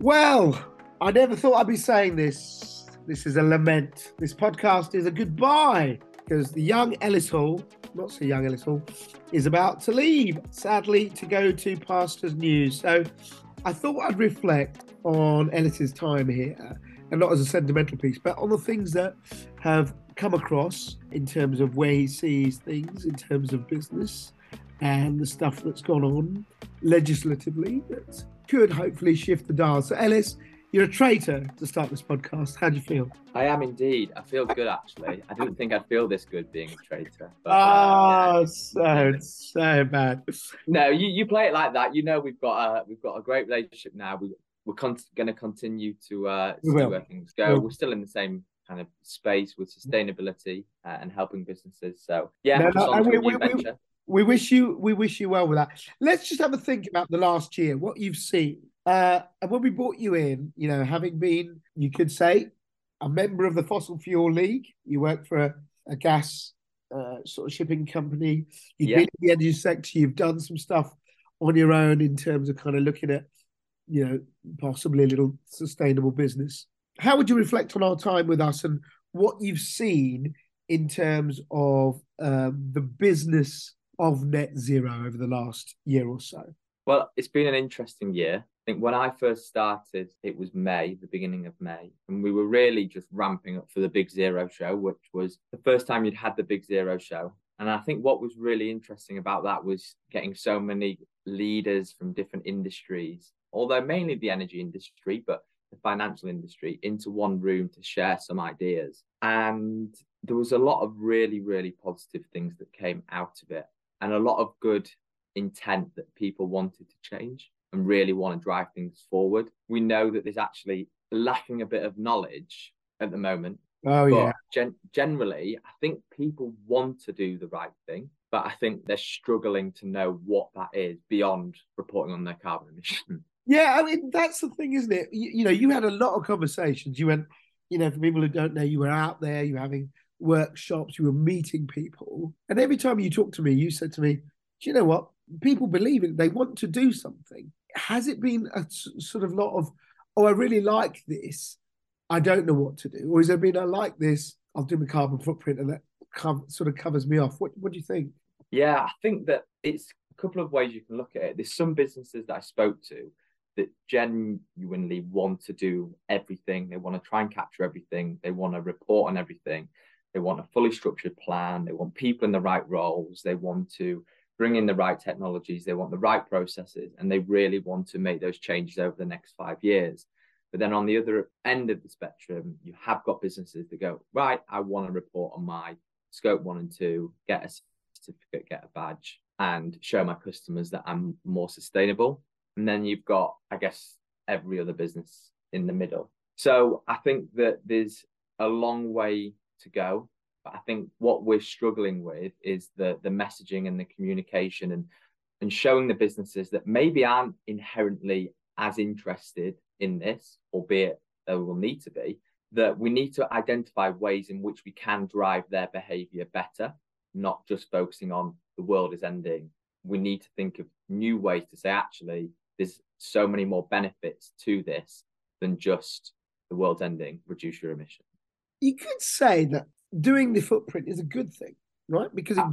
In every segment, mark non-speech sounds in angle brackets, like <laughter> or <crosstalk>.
Well, I never thought I'd be saying this. This is a lament. This podcast is a goodbye because the young Ellis Hall, not so young Ellis Hall, is about to leave, sadly, to go to Pastors News. So I thought I'd reflect on Ellis's time here, and not as a sentimental piece, but on the things that have come across in terms of where he sees things, in terms of business, and the stuff that's gone on legislatively that could hopefully shift the dial. So, Ellis, you're a traitor to start this podcast. How do you feel? I am indeed. I feel good actually. I didn't think I'd feel this good being a traitor. But, uh, oh, yeah. so so bad. No, you, you play it like that. You know we've got a we've got a great relationship now. We we're con- going to continue to uh, see where things go. We're still in the same kind of space with sustainability uh, and helping businesses. So yeah, no, no, we, we, we, we wish you we wish you well with that. Let's just have a think about the last year, what you've seen. Uh, and when we brought you in, you know, having been, you could say, a member of the Fossil Fuel League, you work for a, a gas uh, sort of shipping company. You've yeah. been in the energy sector. You've done some stuff on your own in terms of kind of looking at, you know, possibly a little sustainable business. How would you reflect on our time with us and what you've seen in terms of um, the business of net zero over the last year or so? Well, it's been an interesting year. I think when I first started, it was May, the beginning of May, and we were really just ramping up for the Big Zero show, which was the first time you'd had the Big Zero show. And I think what was really interesting about that was getting so many leaders from different industries, although mainly the energy industry, but the financial industry, into one room to share some ideas. And there was a lot of really, really positive things that came out of it and a lot of good intent that people wanted to change and really want to drive things forward. We know that there's actually lacking a bit of knowledge at the moment. Oh yeah. Gen- generally, I think people want to do the right thing, but I think they're struggling to know what that is beyond reporting on their carbon <laughs> emissions. Yeah, I mean that's the thing, isn't it? You, you know, you had a lot of conversations. You went, you know, for people who don't know, you were out there, you were having workshops, you were meeting people. And every time you talked to me, you said to me, Do you know what? People believe it, they want to do something. Has it been a sort of lot of, oh, I really like this, I don't know what to do? Or has there been, I like this, I'll do my carbon footprint and that sort of covers me off? What, what do you think? Yeah, I think that it's a couple of ways you can look at it. There's some businesses that I spoke to that genuinely want to do everything. They want to try and capture everything. They want to report on everything. They want a fully structured plan. They want people in the right roles. They want to bring in the right technologies. They want the right processes, and they really want to make those changes over the next five years. But then on the other end of the spectrum, you have got businesses that go, right, I want to report on my scope one and two, get a certificate, get a badge, and show my customers that I'm more sustainable. And then you've got, I guess, every other business in the middle. So I think that there's a long way to go. But I think what we're struggling with is the the messaging and the communication and and showing the businesses that maybe aren't inherently as interested in this, albeit they will need to be, that we need to identify ways in which we can drive their behavior better, not just focusing on the world is ending. We need to think of new ways to say, actually, there's so many more benefits to this than just the world's ending, reduce your emissions you could say that doing the footprint is a good thing, right? Because it,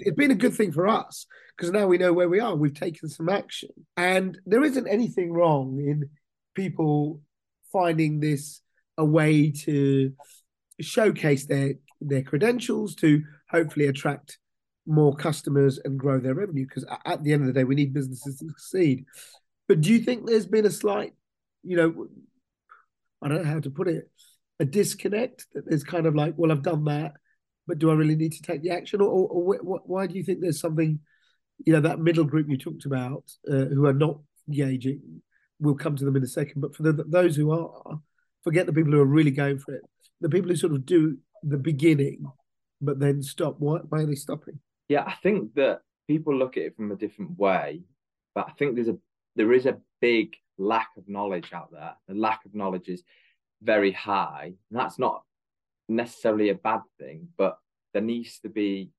it's been a good thing for us because now we know where we are. We've taken some action, and there isn't anything wrong in people finding this a way to showcase their their credentials to hopefully attract more customers and grow their revenue because at the end of the day we need businesses to succeed but do you think there's been a slight you know i don't know how to put it a disconnect that there's kind of like, well, I've done that, but do I really need to take the action? Or, or, or why do you think there's something, you know, that middle group you talked about uh, who are not engaging? We'll come to them in a second. But for the, those who are, forget the people who are really going for it. The people who sort of do the beginning, but then stop. Why, why are they stopping? Yeah, I think that people look at it from a different way, but I think there's a there is a big lack of knowledge out there. The lack of knowledge is very high. And that's not necessarily a bad thing, but there needs to be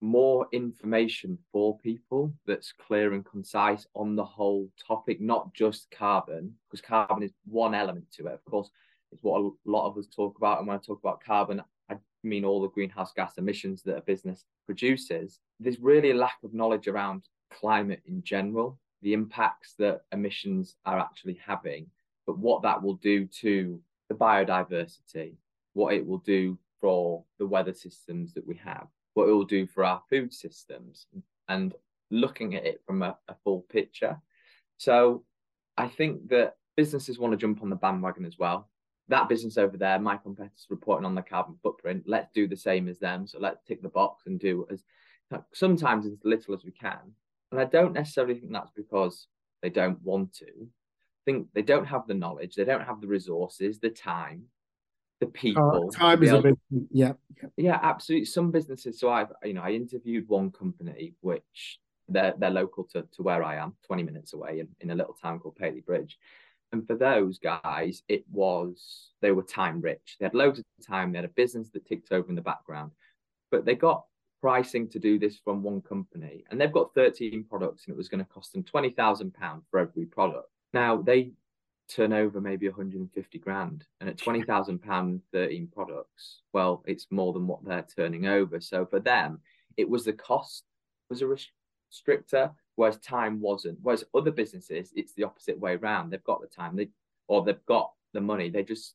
more information for people that's clear and concise on the whole topic, not just carbon, because carbon is one element to it. Of course, it's what a lot of us talk about. And when I talk about carbon, I mean all the greenhouse gas emissions that a business produces. There's really a lack of knowledge around climate in general, the impacts that emissions are actually having, but what that will do to the biodiversity, what it will do for the weather systems that we have what it will do for our food systems and looking at it from a, a full picture. So I think that businesses want to jump on the bandwagon as well. That business over there, my competitors reporting on the carbon footprint. Let's do the same as them. So let's tick the box and do as sometimes as little as we can. And I don't necessarily think that's because they don't want to. Think they don't have the knowledge, they don't have the resources, the time, the people. Uh, time is a bit, yeah, yeah, absolutely. Some businesses. So I've, you know, I interviewed one company which they're they're local to, to where I am, 20 minutes away in, in a little town called Pateley Bridge. And for those guys, it was they were time rich. They had loads of time. They had a business that ticked over in the background, but they got pricing to do this from one company, and they've got 13 products, and it was going to cost them 20,000 pounds for every product. Now they turn over maybe 150 grand and at 20,000 pound 13 products well it's more than what they're turning over. So for them it was the cost was a restrictor whereas time wasn't. Whereas other businesses it's the opposite way around. They've got the time they or they've got the money they just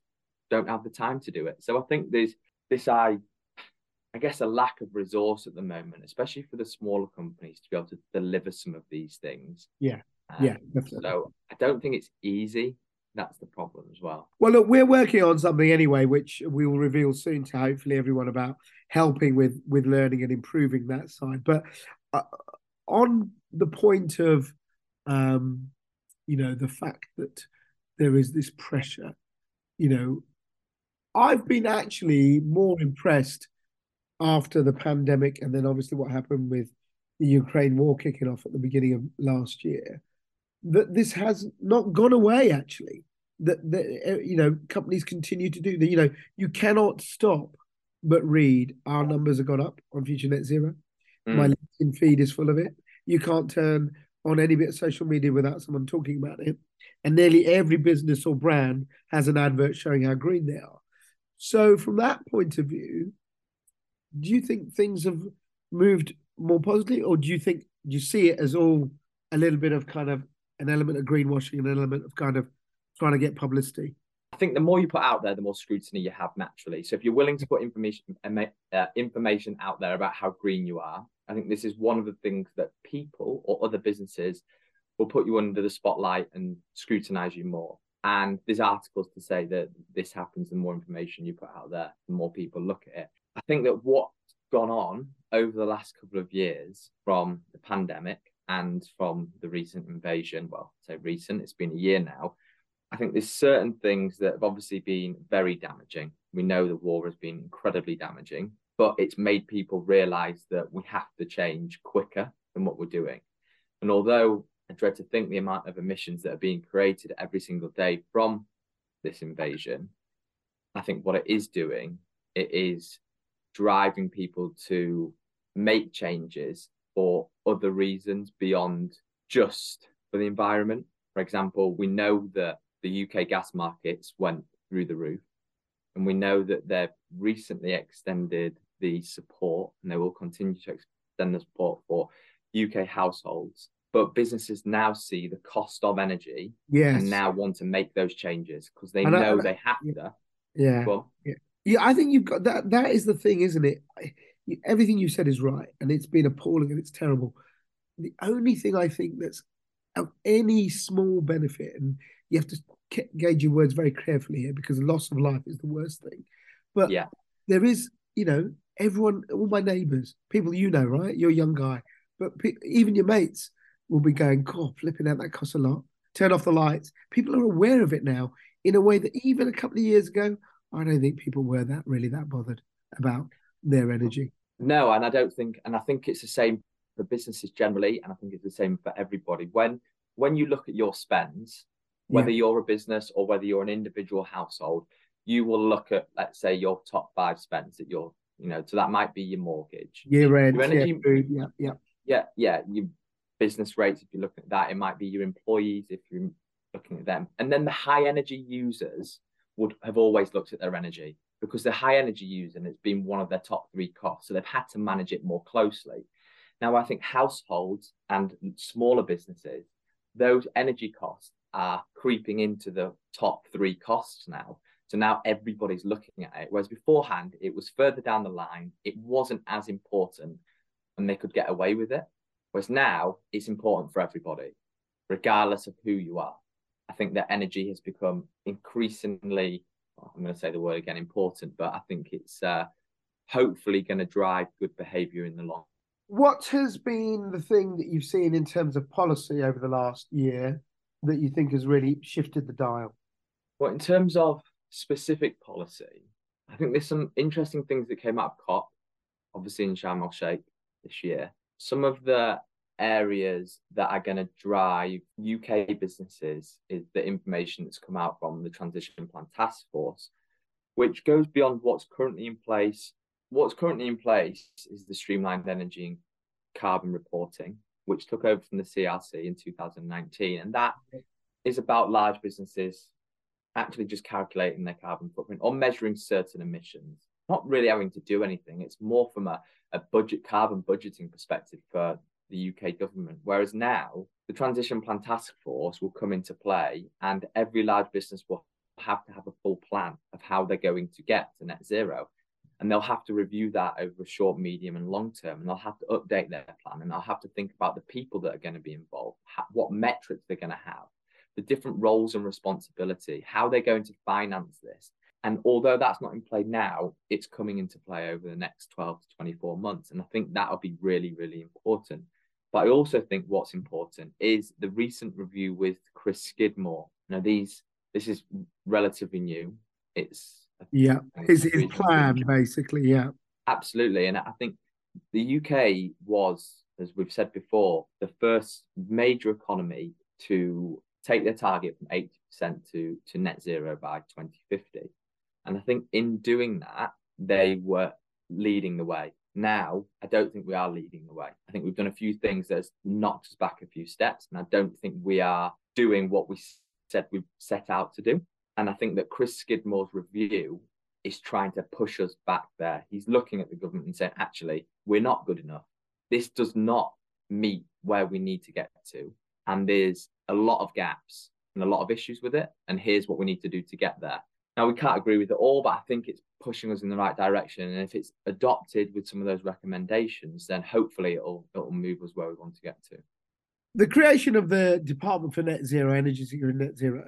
don't have the time to do it. So i think there's this i i guess a lack of resource at the moment especially for the smaller companies to be able to deliver some of these things. Yeah um, yeah, definitely. so I don't think it's easy that's the problem as well. Well, look, we're working on something anyway, which we will reveal soon to hopefully everyone about helping with with learning and improving that side. But uh, on the point of, um, you know, the fact that there is this pressure, you know, I've been actually more impressed after the pandemic, and then obviously what happened with the Ukraine war kicking off at the beginning of last year that this has not gone away actually. That, that uh, you know companies continue to do that. You know you cannot stop but read our numbers have gone up on future net zero. Mm. my linkedin feed is full of it. You can't turn on any bit of social media without someone talking about it. And nearly every business or brand has an advert showing how green they are. So from that point of view do you think things have moved more positively or do you think do you see it as all a little bit of kind of an element of greenwashing, an element of kind of trying to get publicity. I think the more you put out there, the more scrutiny you have naturally. So if you're willing to put information uh, information out there about how green you are, I think this is one of the things that people or other businesses will put you under the spotlight and scrutinize you more. And there's articles to say that this happens. The more information you put out there, the more people look at it. I think that what's gone on over the last couple of years from the pandemic and from the recent invasion, well, so recent, it's been a year now. I think there's certain things that have obviously been very damaging. We know the war has been incredibly damaging, but it's made people realize that we have to change quicker than what we're doing. And although I dread to think the amount of emissions that are being created every single day from this invasion, I think what it is doing, it is driving people to make changes for other reasons beyond just for the environment. For example, we know that the UK gas markets went through the roof, and we know that they've recently extended the support and they will continue to extend the support for UK households. But businesses now see the cost of energy yes. and now want to make those changes because they know they have to. Yeah. Well, yeah. Yeah, I think you've got that. That is the thing, isn't it? Everything you said is right, and it's been appalling and it's terrible. The only thing I think that's of any small benefit, and you have to gauge your words very carefully here because loss of life is the worst thing. But yeah, there is, you know, everyone, all my neighbours, people you know, right? You're a young guy, but pe- even your mates will be going, "God, flipping out that costs a lot." Turn off the lights. People are aware of it now in a way that even a couple of years ago, I don't think people were that really that bothered about their hmm. energy. No, and I don't think, and I think it's the same for businesses generally, and I think it's the same for everybody. When when you look at your spends, whether yeah. you're a business or whether you're an individual household, you will look at, let's say, your top five spends that you're You know, so that might be your mortgage, year end, your energy, yeah, food, yeah, yeah, yeah, yeah. Your business rates, if you're looking at that, it might be your employees if you're looking at them, and then the high energy users would have always looked at their energy because they're high energy user and it's been one of their top three costs, so they've had to manage it more closely. Now, I think households and smaller businesses, those energy costs are creeping into the top three costs now. So now everybody's looking at it. Whereas beforehand, it was further down the line, it wasn't as important and they could get away with it. Whereas now it's important for everybody, regardless of who you are. I think that energy has become increasingly, I'm going to say the word again, important, but I think it's uh, hopefully going to drive good behavior in the long what has been the thing that you've seen in terms of policy over the last year that you think has really shifted the dial? Well, in terms of specific policy, I think there's some interesting things that came out of COP, obviously in Sharm el Sheikh this year. Some of the areas that are going to drive UK businesses is the information that's come out from the Transition Plan Task Force, which goes beyond what's currently in place. What's currently in place is the streamlined energy and carbon reporting, which took over from the CRC in 2019. And that is about large businesses actually just calculating their carbon footprint or measuring certain emissions, not really having to do anything. It's more from a, a budget carbon budgeting perspective for the UK government. Whereas now the transition plan task force will come into play and every large business will have to have a full plan of how they're going to get to net zero and they'll have to review that over short, medium, and long term, and they'll have to update their plan, and they'll have to think about the people that are going to be involved, what metrics they're going to have, the different roles and responsibility, how they're going to finance this. And although that's not in play now, it's coming into play over the next 12 to 24 months. And I think that'll be really, really important. But I also think what's important is the recent review with Chris Skidmore. Now, these this is relatively new. It's yeah, his his plan basically. Yeah, absolutely. And I think the UK was, as we've said before, the first major economy to take their target from eighty percent to to net zero by twenty fifty. And I think in doing that, they were leading the way. Now, I don't think we are leading the way. I think we've done a few things that's knocked us back a few steps, and I don't think we are doing what we said we set out to do. And I think that Chris Skidmore's review is trying to push us back there. He's looking at the government and saying, actually, we're not good enough. This does not meet where we need to get to. And there's a lot of gaps and a lot of issues with it. And here's what we need to do to get there. Now, we can't agree with it all, but I think it's pushing us in the right direction. And if it's adopted with some of those recommendations, then hopefully it'll, it'll move us where we want to get to. The creation of the Department for Net Zero Energy and Net Zero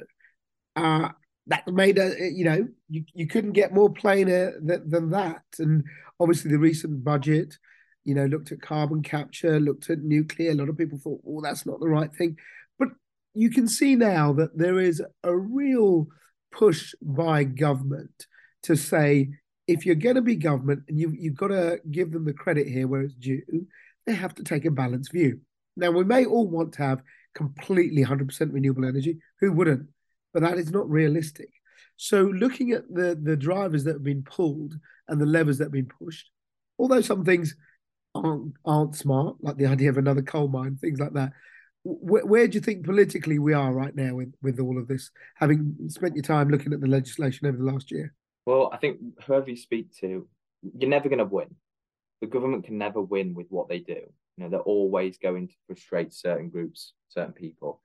uh, that made a you know you, you couldn't get more plainer than, than that and obviously the recent budget you know looked at carbon capture looked at nuclear a lot of people thought oh that's not the right thing but you can see now that there is a real push by government to say if you're going to be government and you, you've got to give them the credit here where it's due they have to take a balanced view now we may all want to have completely 100% renewable energy who wouldn't but that is not realistic. So looking at the the drivers that have been pulled and the levers that have been pushed, although some things aren't aren't smart, like the <laughs> idea of another coal mine, things like that. Where, where do you think politically we are right now with, with all of this, having spent your time looking at the legislation over the last year? Well, I think whoever you speak to, you're never going to win. The government can never win with what they do. You know, they're always going to frustrate certain groups, certain people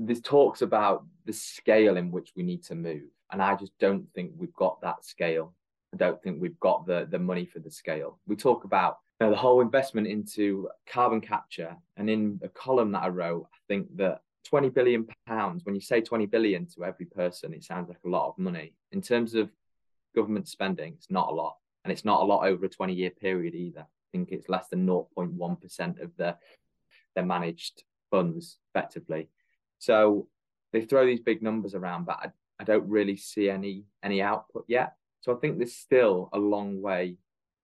this talks about the scale in which we need to move and i just don't think we've got that scale i don't think we've got the the money for the scale. We talk about you know, the whole investment into carbon capture and in a column that i wrote i think that 20 billion pounds when you say 20 billion to every person it sounds like a lot of money. In terms of government spending it's not a lot and it's not a lot over a 20 year period either. I think it's less than 0.1% of the their managed funds effectively. So they throw these big numbers around, but I, I don't really see any any output yet. So I think there's still a long way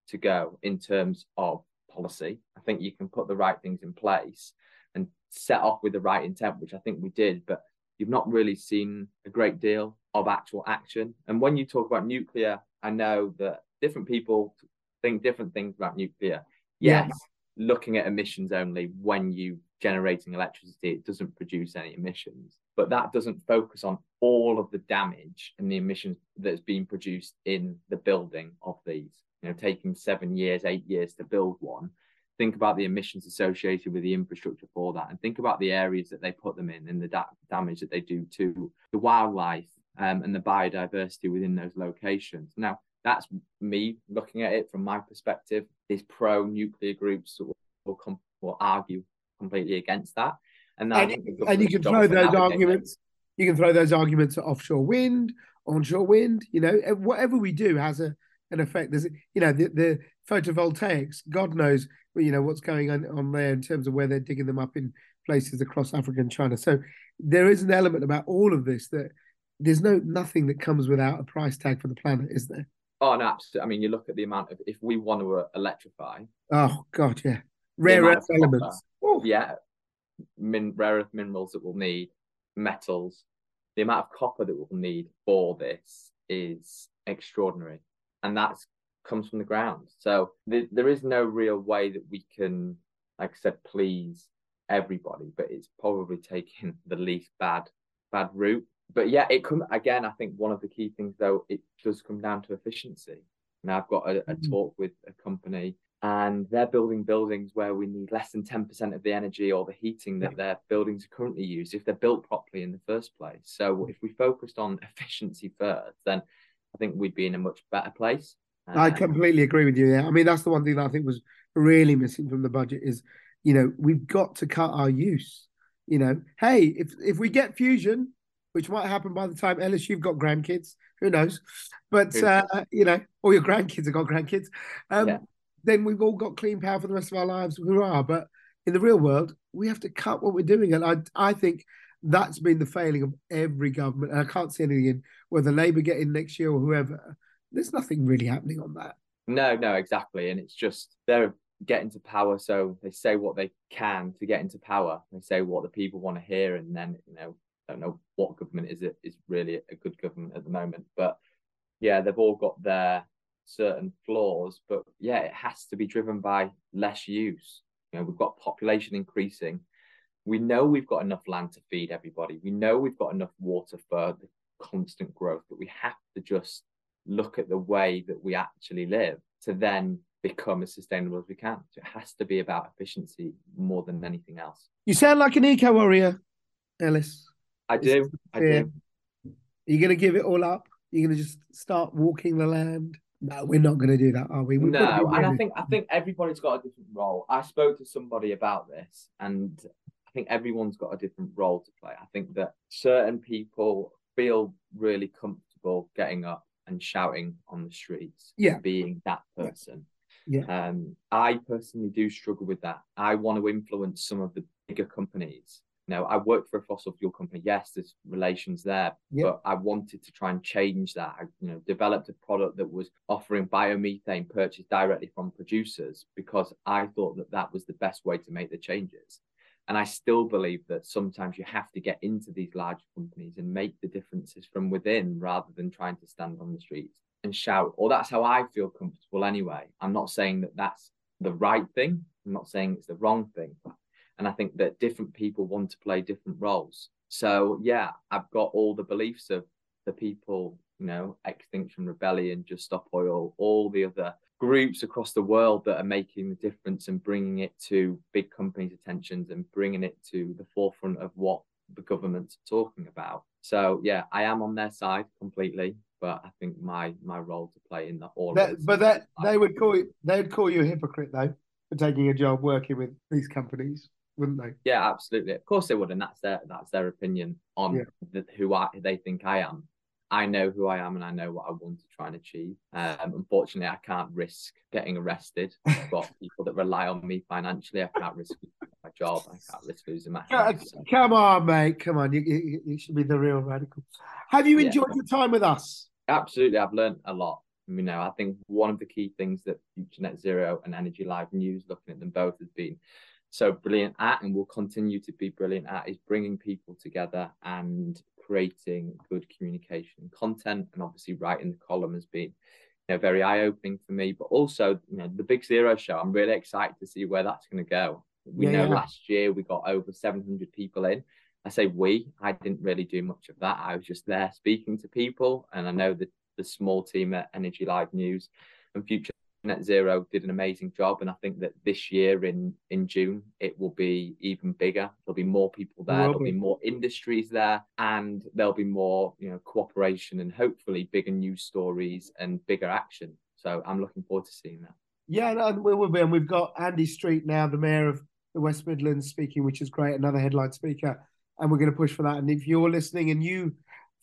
to go in terms of policy. I think you can put the right things in place and set off with the right intent, which I think we did, but you've not really seen a great deal of actual action. And when you talk about nuclear, I know that different people think different things about nuclear. Yeah. Yes, looking at emissions only when you generating electricity, it doesn't produce any emissions. But that doesn't focus on all of the damage and the emissions that's being produced in the building of these. You know, taking seven years, eight years to build one. Think about the emissions associated with the infrastructure for that, and think about the areas that they put them in and the da- damage that they do to the wildlife um, and the biodiversity within those locations. Now, that's me looking at it from my perspective. These pro nuclear groups will, will, come, will argue completely against that. And, and, and you can throw those arguments. You can throw those arguments at offshore wind, onshore wind. You know, whatever we do has a an effect. There's, you know, the, the photovoltaics. God knows, you know, what's going on on there in terms of where they're digging them up in places across Africa and China. So there is an element about all of this that there's no nothing that comes without a price tag for the planet, is there? Oh no, absolutely. I mean, you look at the amount of if we want to uh, electrify. Oh God, yeah, rare earth elements. Copper, yeah, min- rare earth minerals that we'll need, metals. The amount of copper that we'll need for this is extraordinary, and that comes from the ground. So th- there is no real way that we can, like I said, please everybody, but it's probably taking <laughs> the least bad bad route. But yeah, it come again. I think one of the key things though, it does come down to efficiency. Now I've got a, a mm-hmm. talk with a company and they're building buildings where we need less than 10% of the energy or the heating that their buildings are currently used if they're built properly in the first place. So if we focused on efficiency first, then I think we'd be in a much better place. I um, completely agree with you. Yeah, I mean that's the one thing that I think was really missing from the budget is, you know, we've got to cut our use. You know, hey, if if we get fusion, which might happen by the time Ellis you've got grandkids, who knows? But uh, you know, all your grandkids have got grandkids. Um, yeah then we've all got clean power for the rest of our lives. Hurrah! But in the real world, we have to cut what we're doing, and I I think that's been the failing of every government. And I can't see anything in whether Labour get in next year or whoever. There's nothing really happening on that. No, no, exactly, and it's just they're getting to power, so they say what they can to get into power. They say what the people want to hear, and then you know, I don't know what government is it is really a good government at the moment, but yeah, they've all got their certain flaws, but yeah, it has to be driven by less use. You know, we've got population increasing. We know we've got enough land to feed everybody. We know we've got enough water for the constant growth, but we have to just look at the way that we actually live to then become as sustainable as we can. So it has to be about efficiency more than anything else. You sound like an eco warrior, Ellis. I do. I do. Are you going to give it all up? You're going to just start walking the land? No, we're not going to do that, are we? we no, and I think I think everybody's got a different role. I spoke to somebody about this, and I think everyone's got a different role to play. I think that certain people feel really comfortable getting up and shouting on the streets, yeah, being that person. Yeah. Um, I personally do struggle with that. I want to influence some of the bigger companies know, I worked for a fossil fuel company. Yes, there's relations there, yep. but I wanted to try and change that. I, you know, developed a product that was offering biomethane purchased directly from producers because I thought that that was the best way to make the changes. And I still believe that sometimes you have to get into these large companies and make the differences from within rather than trying to stand on the streets and shout. Or that's how I feel comfortable anyway. I'm not saying that that's the right thing. I'm not saying it's the wrong thing, and I think that different people want to play different roles. So yeah, I've got all the beliefs of the people, you know, Extinction Rebellion, Just Stop Oil, all the other groups across the world that are making the difference and bringing it to big companies' attentions and bringing it to the forefront of what the government's talking about. So yeah, I am on their side completely, but I think my my role to play in the all. That, but that they would call you they would call you a hypocrite though for taking a job working with these companies wouldn't they? Yeah, absolutely. Of course they would, and that's their that's their opinion on yeah. the, who I they think I am. I know who I am and I know what I want to try and achieve. Um, unfortunately, I can't risk getting arrested. I've got <laughs> people that rely on me financially. I can't risk my job. I can't risk losing my house. So. Come on, mate. Come on. You, you, you, should be the real radical. Have you enjoyed yeah. your time with us? Absolutely. I've learned a lot. You know, I think one of the key things that Future Net Zero and Energy Live News, looking at them both, has been so brilliant at and will continue to be brilliant at is bringing people together and creating good communication and content and obviously writing the column has been you know, very eye opening for me. But also, you know, the Big Zero show. I'm really excited to see where that's going to go. We yeah, know yeah. last year we got over 700 people in. I say we. I didn't really do much of that. I was just there speaking to people, and I know that the small team at Energy Live News and Future Net Zero did an amazing job, and I think that this year in in June it will be even bigger. There'll be more people there. There'll be more industries there, and there'll be more you know cooperation and hopefully bigger news stories and bigger action. So I'm looking forward to seeing that. Yeah, and we will be, and we've got Andy Street now, the mayor of the West Midlands, speaking, which is great. Another headline speaker, and we're going to push for that. And if you're listening and you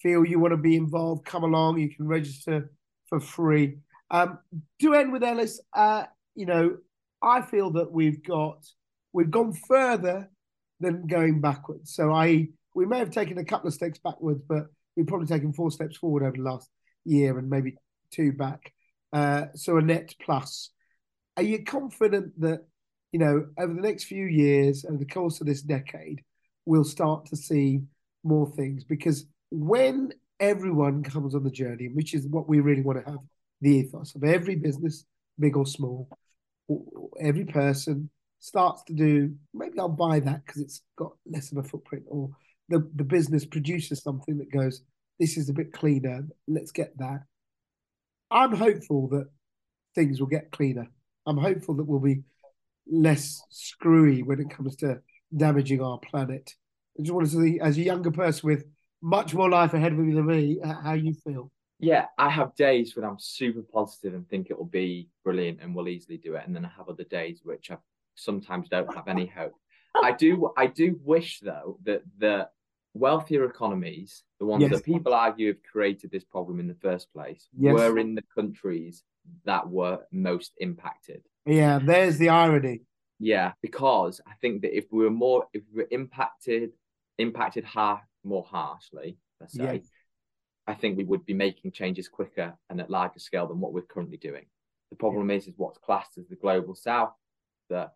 feel you want to be involved, come along. You can register for free. Um, to end with Ellis, uh, you know, I feel that we've got we've gone further than going backwards. So I we may have taken a couple of steps backwards, but we've probably taken four steps forward over the last year and maybe two back. Uh, so a net plus. Are you confident that you know over the next few years, over the course of this decade, we'll start to see more things? Because when everyone comes on the journey, which is what we really want to have the ethos of every business, big or small, every person starts to do, maybe I'll buy that because it's got less of a footprint, or the, the business produces something that goes, this is a bit cleaner, let's get that. I'm hopeful that things will get cleaner. I'm hopeful that we'll be less screwy when it comes to damaging our planet. I just wanted to see, as a younger person with much more life ahead of me than me, how you feel? Yeah, I have days when I'm super positive and think it will be brilliant and we'll easily do it, and then I have other days which I sometimes don't have any hope. I do, I do wish though that the wealthier economies, the ones yes. that people argue have created this problem in the first place, yes. were in the countries that were most impacted. Yeah, there's the irony. Yeah, because I think that if we were more, if we were impacted, impacted har- more harshly, let's say. Yes I think we would be making changes quicker and at larger scale than what we're currently doing. The problem yeah. is, is what's classed as the global south, the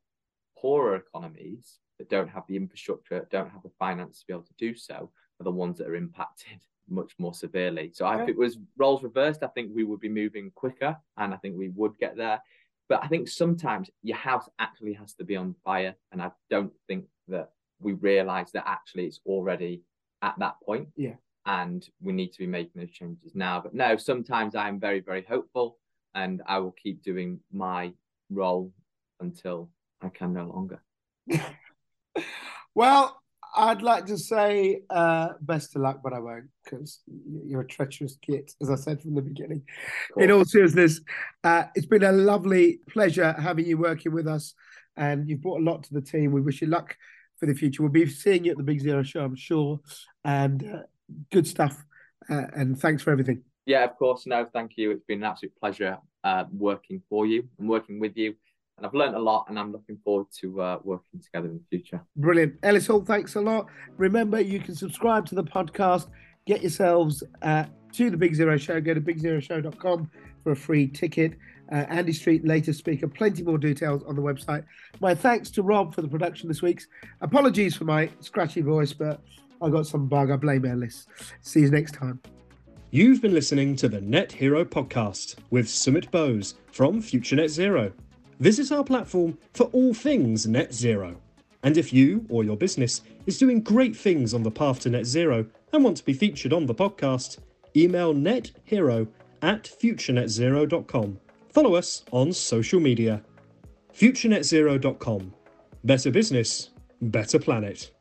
poorer economies that don't have the infrastructure, don't have the finance to be able to do so, are the ones that are impacted <laughs> much more severely. So yeah. if it was roles reversed, I think we would be moving quicker and I think we would get there. But I think sometimes your house actually has to be on fire. And I don't think that we realize that actually it's already at that point. Yeah and we need to be making those changes now. But no, sometimes I'm very, very hopeful and I will keep doing my role until I can no longer. <laughs> well, I'd like to say uh, best of luck, but I won't because you're a treacherous git, as I said from the beginning. In all seriousness, uh, it's been a lovely pleasure having you working with us, and you've brought a lot to the team. We wish you luck for the future. We'll be seeing you at the Big Zero show, I'm sure, and uh, good stuff. Uh, and thanks for everything. Yeah, of course. No, thank you. It's been an absolute pleasure uh, working for you and working with you. And I've learned a lot, and I'm looking forward to uh, working together in the future. Brilliant. Ellis Hall, thanks a lot. Remember, you can subscribe to the podcast, get yourselves uh, to the Big Zero Show. Go to bigzeroshow.com for a free ticket. Uh, Andy Street, latest speaker. Plenty more details on the website. My thanks to Rob for the production this week's. Apologies for my scratchy voice, but I got some bug. I blame Ellis. See you next time. You've been listening to the Net Hero podcast with Sumit Bose from Future Net Zero. Visit our platform for all things net zero. And if you or your business is doing great things on the path to net zero and want to be featured on the podcast, email nethero at futurenetzero.com. Follow us on social media. futurenetzero.com. Better business, better planet.